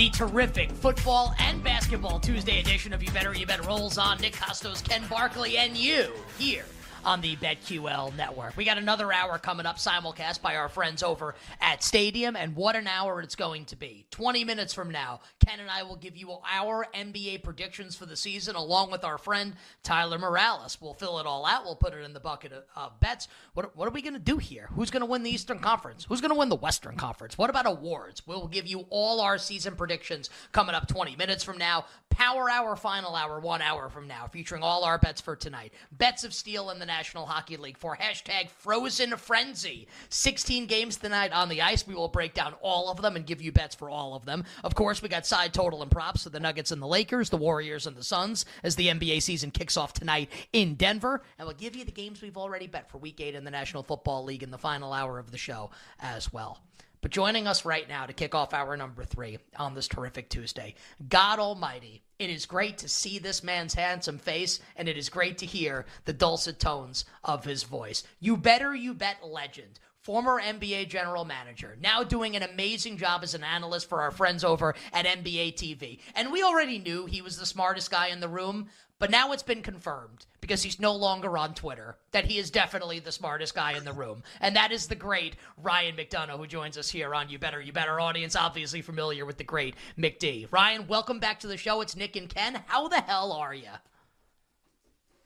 The terrific football and basketball Tuesday edition of You Better You Bet rolls on. Nick Kostos, Ken Barkley, and you here on the BetQL network. We got another hour coming up, simulcast by our friends over at Stadium, and what an hour it's going to be. 20 minutes from now, Ken and I will give you our NBA predictions for the season, along with our friend Tyler Morales. We'll fill it all out. We'll put it in the bucket of, bets. What, what are we going to do here? Who's going to win the Eastern Conference? Who's going to win the Western Conference? What about awards? We'll give you all our season predictions coming up 20 minutes from now. Power Hour, Final Hour, one hour from now, featuring all our bets for tonight. Bets of Steel in the National Hockey League for hashtag Frozen Frenzy. 16 games tonight on the ice. We will break down all of them and give you bets for all of them. Of course, we got side total and props for the Nuggets and the Lakers, the Warriors and the Suns as the NBA season kicks off tonight in Denver. And we'll give you the games we've already bet for week eight in the National Football League in the final hour of the show as well. But joining us right now to kick off hour number three on this terrific Tuesday, God Almighty, it is great to see this man's handsome face, and it is great to hear the dulcet tones of his voice. You better, you bet legend former NBA general manager, now doing an amazing job as an analyst for our friends over at NBA TV. And we already knew he was the smartest guy in the room, but now it's been confirmed because he's no longer on Twitter that he is definitely the smartest guy in the room. And that is the great Ryan McDonough who joins us here on You Better, You Better audience, obviously familiar with the great McD. Ryan, welcome back to the show. It's Nick and Ken. How the hell are you?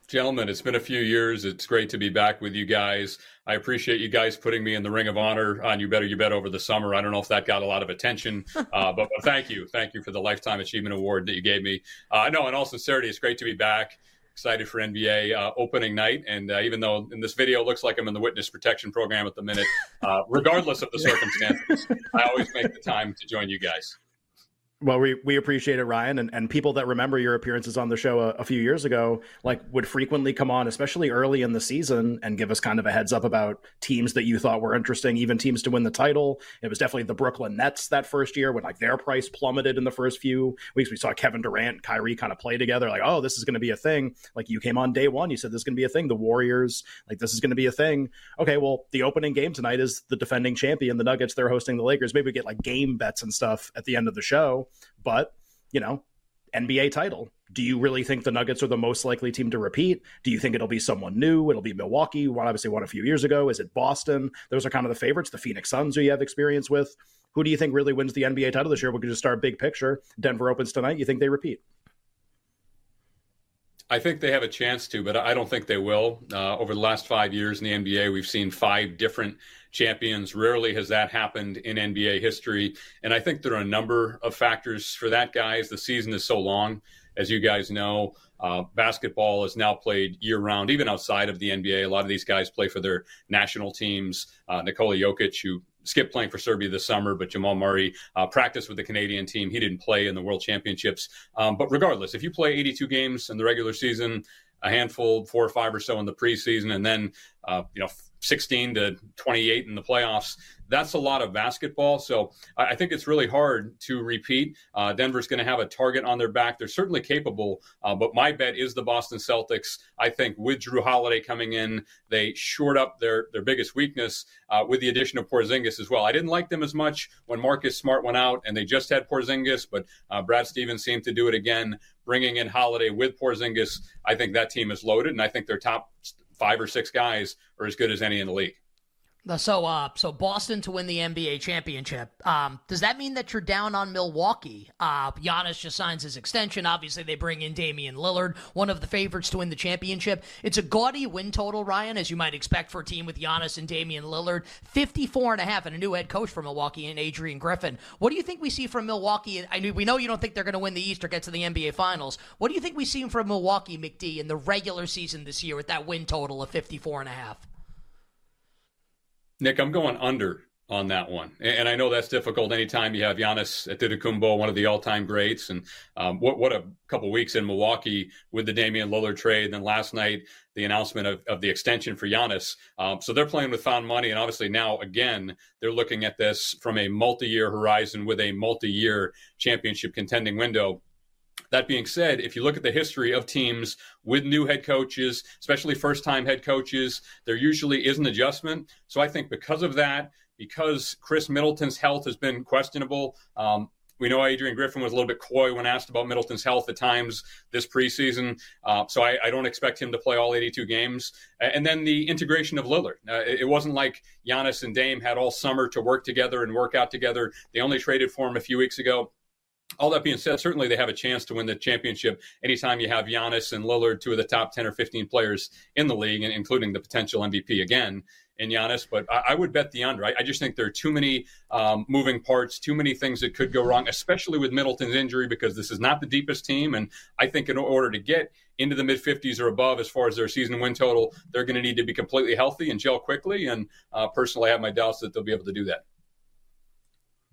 Gentlemen, it's been a few years. It's great to be back with you guys. I appreciate you guys putting me in the Ring of Honor on You Better You Bet over the summer. I don't know if that got a lot of attention, uh, but, but, thank you. Thank you for the Lifetime Achievement Award that you gave me. Uh, no, in all sincerity, it's great to be back. Excited for NBA uh, opening night. And uh, even though in this video it looks like I'm in the witness protection program at the minute, uh, regardless of the circumstances, I always make the time to join you guys. Well, we, we appreciate it, Ryan, and, and people that remember your appearances on the show a, a, few years ago, like would frequently come on, especially early in the season, and give us kind of a heads up about teams that you thought were interesting, even teams to win the title. It was definitely the Brooklyn Nets that first year when like their price plummeted in the first few weeks. We saw Kevin Durant, Kyrie kind of play together, like, oh, this is going to be a thing. Like you came on day one, you said this is going to be a thing. The Warriors, like this is going to be a thing. Okay, well, the opening game tonight is the defending champion, the Nuggets. They're hosting the Lakers. Maybe we get like game bets and stuff at the end of the show but, you know, NBA title. Do you really think the Nuggets are the most likely team to repeat? Do you think it'll be someone new? It'll be Milwaukee, one obviously won a few years ago. Is it Boston? Those are kind of the favorites. The Phoenix Suns, who you have experience with. Who do you think really wins the NBA title this year? We could just start big picture. Denver opens tonight. You think they repeat? I think they have a chance to, but I don't think they will. Uh, over the last five years in the NBA, we've seen five different champions. Rarely has that happened in NBA history. And I think there are a number of factors for that, guys. The season is so long, as you guys know. Uh, basketball is now played year round, even outside of the NBA. A lot of these guys play for their national teams. Uh, Nikola Jokic, who skipped playing for Serbia this summer, but Jamal Murray uh, practiced with the Canadian team. He didn't play in the World Championships. Um, but regardless, if you play 82 games in the regular season, a handful, four or five or so in the preseason, and then uh, you know 16 to 28 in the playoffs. That's a lot of basketball. So I think it's really hard to repeat. Uh, Denver's going to have a target on their back. They're certainly capable, uh, but my bet is the Boston Celtics. I think with Jrue Holiday coming in, they shored up their, their biggest weakness uh, with the addition of Porzingis as well. I didn't like them as much when Marcus Smart went out and they just had Porzingis, but uh, Brad Stevens seemed to do it again, bringing in Holiday with Porzingis. I think that team is loaded, and I think their top five or six guys are as good as any in the league. So, uh, so Boston to win the NBA championship. Um, does that mean that you're down on Milwaukee? Uh, Giannis just signs his extension. Obviously, they bring in Damian Lillard, one of the favorites to win the championship. It's a gaudy win total, Ryan, as you might expect for a team with Giannis and Damian Lillard. 54 and a half, and a new head coach for Milwaukee and Adrian Griffin. What do you think we see from Milwaukee? I mean, we know you don't think they're going to win the East or get to the NBA Finals. What do you think we see from Milwaukee, McD, in the regular season this year with that win total of 54 and a half? Nick, I'm going under on that one. And I know that's difficult anytime you have Giannis Antetokounmpo, one of the all-time greats. And um, what, what a couple weeks in Milwaukee with the Damian Lillard trade. And then last night, the announcement of, of the extension for Giannis. Um, so they're playing with found money. And obviously now, again, they're looking at this from a multi-year horizon with a multi-year championship contending window. That being said, if you look at the history of teams with new head coaches, especially first time head coaches, there usually is an adjustment. So I think because of that, because Khris Middleton's health has been questionable, um, we know Adrian Griffin was a little bit coy when asked about Middleton's health at times this preseason, uh, so I, I, don't expect him to play all 82 games. And then the integration of Lillard. Uh, it wasn't like Giannis and Dame had all summer to work together and work out together. They only traded for him a few weeks ago. All that being said, certainly they have a chance to win the championship anytime you have Giannis and Lillard, two of the top 10 or 15 players in the league, including the potential MVP again in Giannis, but I, I would bet the under. I, I, just think there are too many um, moving parts, too many things that could go wrong, especially with Middleton's injury, because this is not the deepest team. And I think in order to get into the mid 50s or above as far as their season win total, they're going to need to be completely healthy and gel quickly. And uh, personally, I have my doubts that they'll be able to do that.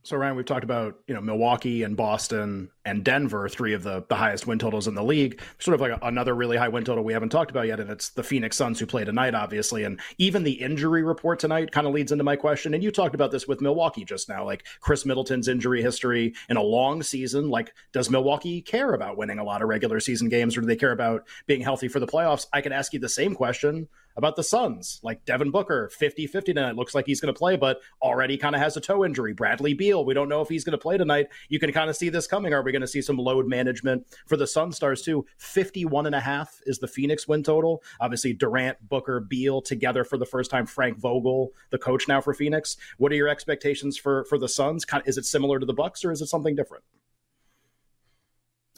So Ryan, we've talked about you know Milwaukee and Boston and Denver, three of the the highest win totals in the league. Sort of like a, another really high win total we haven't talked about yet, and it's the Phoenix Suns who play tonight, obviously. And even the injury report tonight kind of leads into my question. And you talked about this with Milwaukee just now, like Khris Middleton's injury history in a long season. Like, does Milwaukee care about winning a lot of regular season games, or do they care about being healthy for the playoffs? I can ask you the same question about the Suns, like Devin Booker, 50 50 tonight. Looks like he's going to play, but already kind of has a toe injury. Bradley Beal, we don't know if he's going to play tonight. You can kind of see this coming. Are we going to see some load management for the Sun Stars too? 51 and a half is the Phoenix win total. Obviously, Durant, Booker, Beal together for the first time. Frank Vogel, the coach now for Phoenix. What are your expectations for for the Suns? Is it similar to the Bucks or is it something different?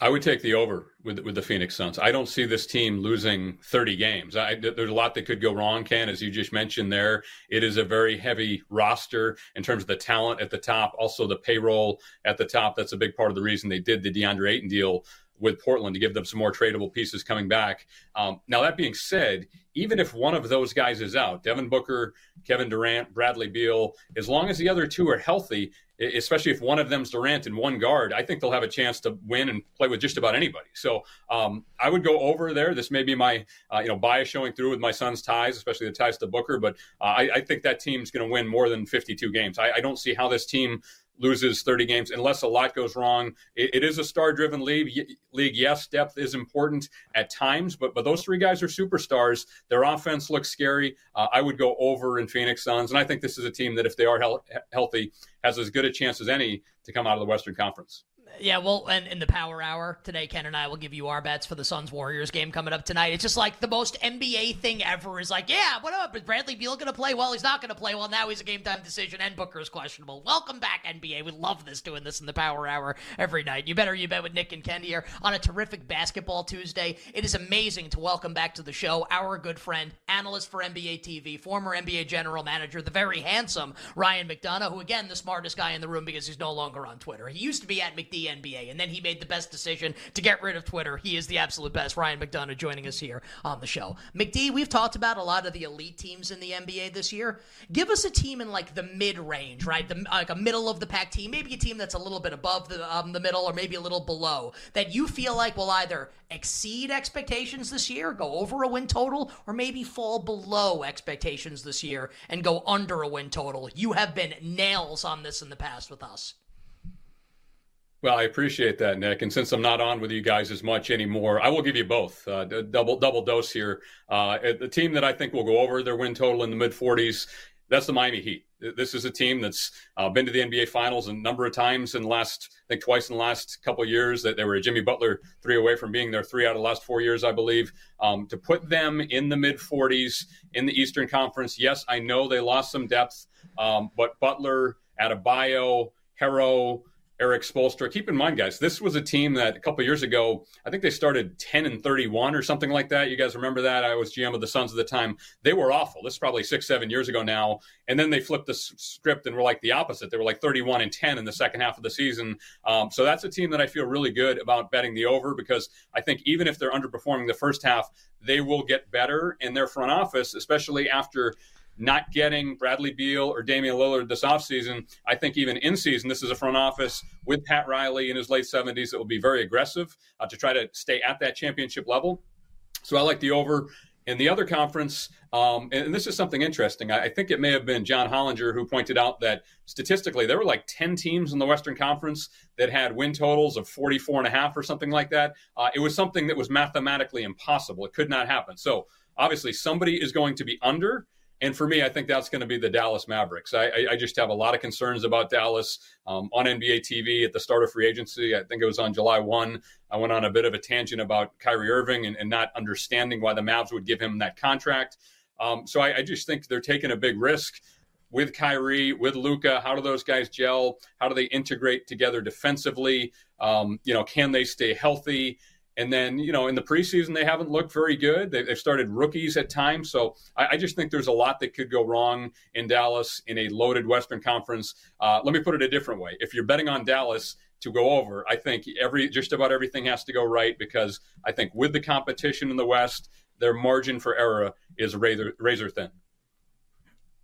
I would take the over with with the Phoenix Suns. I don't see this team losing 30 games. I, there's a lot that could go wrong, Ken, as you just mentioned there. It is a very heavy roster in terms of the talent at the top, also the payroll at the top. That's a big part of the reason they did the DeAndre Ayton deal with Portland to give them some more tradable pieces coming back. Um, now, that being said, even if one of those guys is out, Devin Booker, Kevin Durant, Bradley Beal, as long as the other two are healthy, especially if one of them's Durant and one guard, I think they'll have a chance to win and play with just about anybody. So um, I would go over there. This may be my uh, you know bias showing through with my Suns ties, especially the ties to Booker, but uh, I, I, think that team's going to win more than 52 games. I, I don't see how this team loses 30 games unless a lot goes wrong. it, it is a star-driven league. League, yes, depth is important at times, but but those three guys are superstars. Their offense looks scary. Uh, I would go over in Phoenix Suns, and I think this is a team that if they are he- healthy, has as good a chance as any to come out of the Western Conference. Yeah, well, and in the power hour today, Ken and I will give you our bets for the Suns Warriors game coming up tonight. It's just like the most NBA thing ever is like, yeah, what up? Is Bradley Beal going to play? Well, he's not going to play. Well, now he's a game time decision, and Booker is questionable. Welcome back, NBA. We love this doing this in the power hour every night. You better you bet with Nick and Ken here on a terrific basketball Tuesday. It is amazing to welcome back to the show our good friend, analyst for NBA TV, former NBA general manager, the very handsome Ryan McDonough, who again the smartest guy in the room because he's no longer on Twitter. He used to be at McD NBA, and then he made the best decision to get rid of Twitter. He is the absolute best. Ryan McDonough joining us here on the show. McD, we've talked about a lot of the elite teams in the NBA this year. Give us a team in like the mid range, right? The, like a middle of the pack team, maybe a team that's a little bit above the um, the middle, or maybe a little below that you feel like will either exceed expectations this year, go over a win total, or maybe fall below expectations this year and go under a win total. You have been nails on this in the past with us. Well, I appreciate that, Nick. And since I'm not on with you guys as much anymore, I will give you both uh, double double dose here. Uh, the team that I think will go over their win total in the mid 40s, that's the Miami Heat. This is a team that's uh, been to the NBA Finals a number of times in the last, I think, twice in the last couple of years. That they were a Jimmy Butler three away from being there three out of the last four years, I believe. Um, to put them in the mid 40s in the Eastern Conference, yes, I know they lost some depth, um, but Butler, Adebayo, Herro. Erik Spoelstra. Keep in mind, guys, this was a team that a couple years ago, I think they started 10 and 31 or something like that. You guys remember that? I was GM of the Suns at the time. They were awful. This is probably six, seven years ago now. And then they flipped the script and were like the opposite. They were like 31 and 10 in the second half of the season. Um, so that's a team that I feel really good about betting the over because I think even if they're underperforming the first half, they will get better in their front office, especially after not getting Bradley Beal or Damian Lillard this offseason, I think even in season, this is a front office with Pat Riley in his late 70s that will be very aggressive uh, to try to stay at that championship level. So I like the over. In the other conference, um, and this is something interesting, I, think it may have been John Hollinger who pointed out that statistically there were like 10 teams in the Western Conference that had win totals of 44 and a half or something like that. Uh, it was something that was mathematically impossible. It could not happen. So obviously somebody is going to be under And for me, I think that's going to be the Dallas Mavericks. I, I, I just have a lot of concerns about Dallas um, on NBA TV at the start of free agency. I think it was on July 1. I went on a bit of a tangent about Kyrie Irving and, and not understanding why the Mavs would give him that contract. Um, so I, I just think they're taking a big risk with Kyrie, with Luka. How do those guys gel? How do they integrate together defensively? Um, you know, can they stay healthy? And then, you know, in the preseason, they haven't looked very good. They, have started rookies at times. So I, I, just think there's a lot that could go wrong in Dallas in a loaded Western Conference. Uh, let me put it a different way. If you're betting on Dallas to go over, I think every just about everything has to go right because I think with the competition in the West, their margin for error is razor, razor thin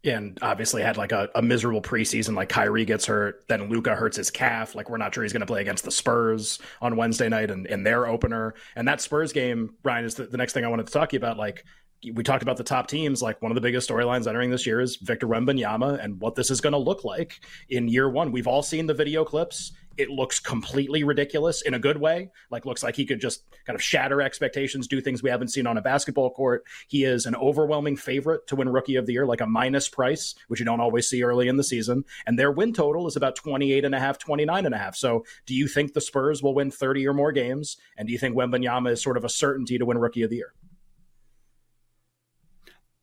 and obviously had like a, a, miserable preseason. Like Kyrie gets hurt, then Luka hurts his calf. Like we're not sure he's going to play against the Spurs on Wednesday night and in their opener. And that Spurs game, Ryan, is the, the next thing I wanted to talk to you about. Like we talked about the top teams. Like one of the biggest storylines entering this year is Victor Wembanyama and what this is going to look like in year one. We've all seen the video clips it looks completely ridiculous in a good way. Like looks like he could just kind of shatter expectations, do things we haven't seen on a basketball court. He is an overwhelming favorite to win rookie of the year, like a minus price, which you don't always see early in the season. And their win total is about 28 and a half, 29 and a half. So do you think the Spurs will win 30 or more games? And do you think Wembanyama is sort of a certainty to win rookie of the year?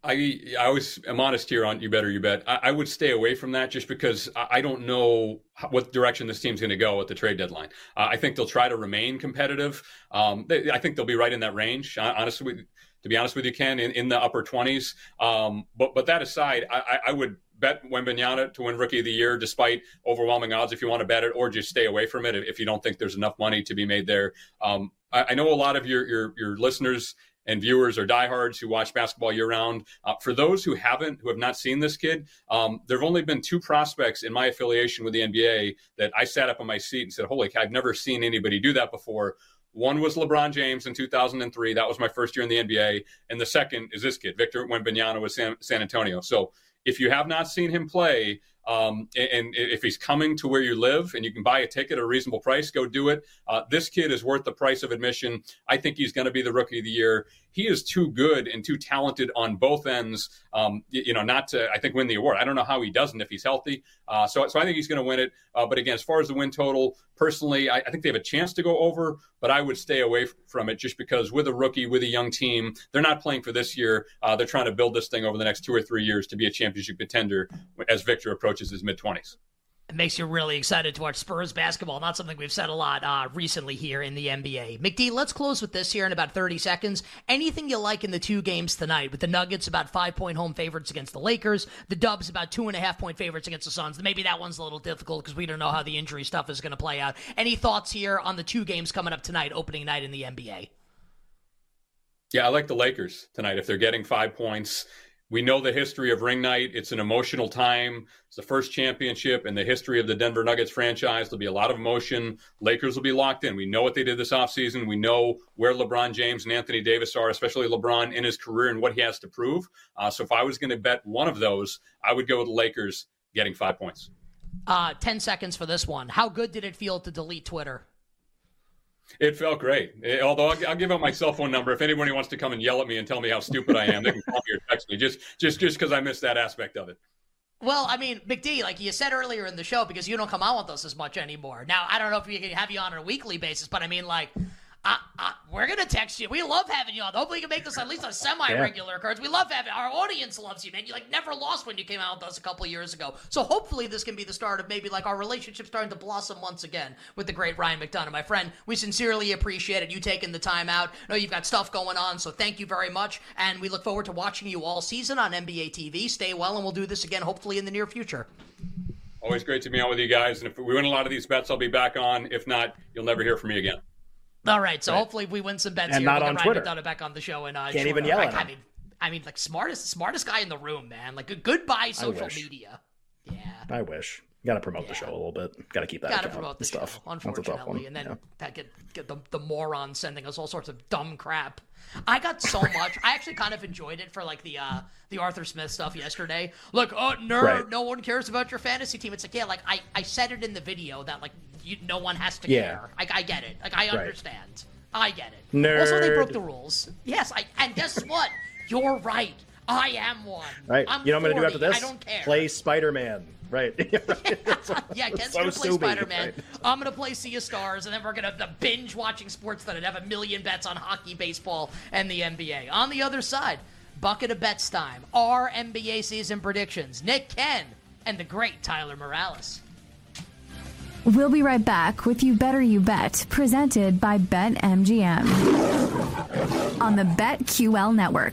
I I always am honest here on you better you bet. I, I would stay away from that just because I, I don't know what direction this team's going to go at the trade deadline. Uh, I think they'll try to remain competitive. Um, they, I think they'll be right in that range. Honestly, to be honest with you, Ken, in, in the upper twenties. Um, but but that aside, I, I would bet Wembanyama to win Rookie of the Year, despite overwhelming odds, if you want to bet it, or just stay away from it if you don't think there's enough money to be made there. Um, I, I, know a lot of your your, your listeners and viewers or diehards who watch basketball year round. Uh, for those who haven't, who have not seen this kid, um, there have only been two prospects in my affiliation with the NBA that I sat up on my seat and said, "Holy, cow, I've never seen anybody do that before." One was LeBron James in 2003. That was my first year in the NBA. And the second is this kid, Victor Wembanyama with San, San Antonio. So if you have not seen him play, um, and, if he's coming to where you live and you can buy a ticket at a reasonable price, go do it. Uh, this kid is worth the price of admission. I think he's going to be the rookie of the year. He is too good and too talented on both ends. Um, you know, not to I think win the award. I don't know how he doesn't if he's healthy. Uh, so, so I think he's going to win it. Uh, but again, as far as the win total, personally, I, I, think they have a chance to go over, but I would stay away from it just because with a rookie, with a young team, they're not playing for this year. Uh, they're trying to build this thing over the next two or three years to be a championship contender as Victor approaches his mid twenties. It makes you really excited to watch Spurs basketball. Not something we've said a lot uh, recently here in the NBA. McD, let's close with this here in about 30 seconds. Anything you like in the two games tonight? With the Nuggets about five point home favorites against the Lakers, the Dubs about two and a half point favorites against the Suns. Maybe that one's a little difficult because we don't know how the injury stuff is going to play out. Any thoughts here on the two games coming up tonight, opening night in the NBA? Yeah, I like the Lakers tonight. If they're getting five points, we know the history of ring night. It's an emotional time. It's the first championship in the history of the Denver Nuggets franchise. There'll be a lot of emotion. Lakers will be locked in. We know what they did this offseason. We know where LeBron James and Anthony Davis are, especially LeBron in his career and what he has to prove. Uh, so if I was going to bet one of those, I would go with the Lakers getting five points. Uh, 10 seconds for this one. How good did it feel to delete Twitter? It felt great. It, although I'll, I'll, give out my cell phone number if anybody wants to come and yell at me and tell me how stupid I am, they can call me or text me. Just just just because I missed that aspect of it. Well, I mean, McD, like you said earlier in the show, because you don't come on with us as much anymore. Now, I don't know if we can have you on a weekly basis, but I mean, like, I, I, we're gonna text you. We love having you on. Hopefully, you can make this at least a semi-regular yeah. occurrence. We love having our audience loves you, man. You like never lost when you came out with us a couple years ago. So hopefully, this can be the start of maybe like our relationship starting to blossom once again with the great Ryan McDonough, my friend. We sincerely appreciate it. You taking the time out. I know you've got stuff going on, so thank you very much. And we look forward to watching you all season on NBA TV. Stay well, and we'll do this again hopefully in the near future. Always great to be on with you guys. And if we win a lot of these bets, I'll be back on. If not, you'll never hear from me again. All right, so right. hopefully we win some bets and here. Not we'll on Twitter. Ryan back on the show and uh, can't even yell at. I mean, I mean, like smartest, smartest guy in the room, man. Like goodbye social media. Yeah, I wish. Got to promote yeah. the show a little bit. Got to keep that. Got to promote the stuff. Show, unfortunately, and then yeah. that get, get the the morons sending us all sorts of dumb crap. I got so much. I actually kind of enjoyed it for like the uh the Arthur Smith stuff yesterday. Like, oh nerd, right. no one cares about your fantasy team. It's like, yeah, like I I said it in the video that like you, no one has to yeah. care. Like I get it. Like I understand. Right. I get it. Nerd. Also, they broke the rules. Yes, I and guess what? You're right. I am one. Right. I'm you know what I'm going to do after this? I don't care. Play Spider Man. Right. yeah, Ken's so gonna play Spider Man. right? I'm gonna play Sea of Stars, and then we're gonna binge watching sports that I'd have a million bets on hockey, baseball, and the NBA. On the other side, bucket of bets time. Our NBA season predictions. Nick Ken and the great Tyler Morales. We'll be right back with You Better You Bet, presented by BetMGM on the BetQL network.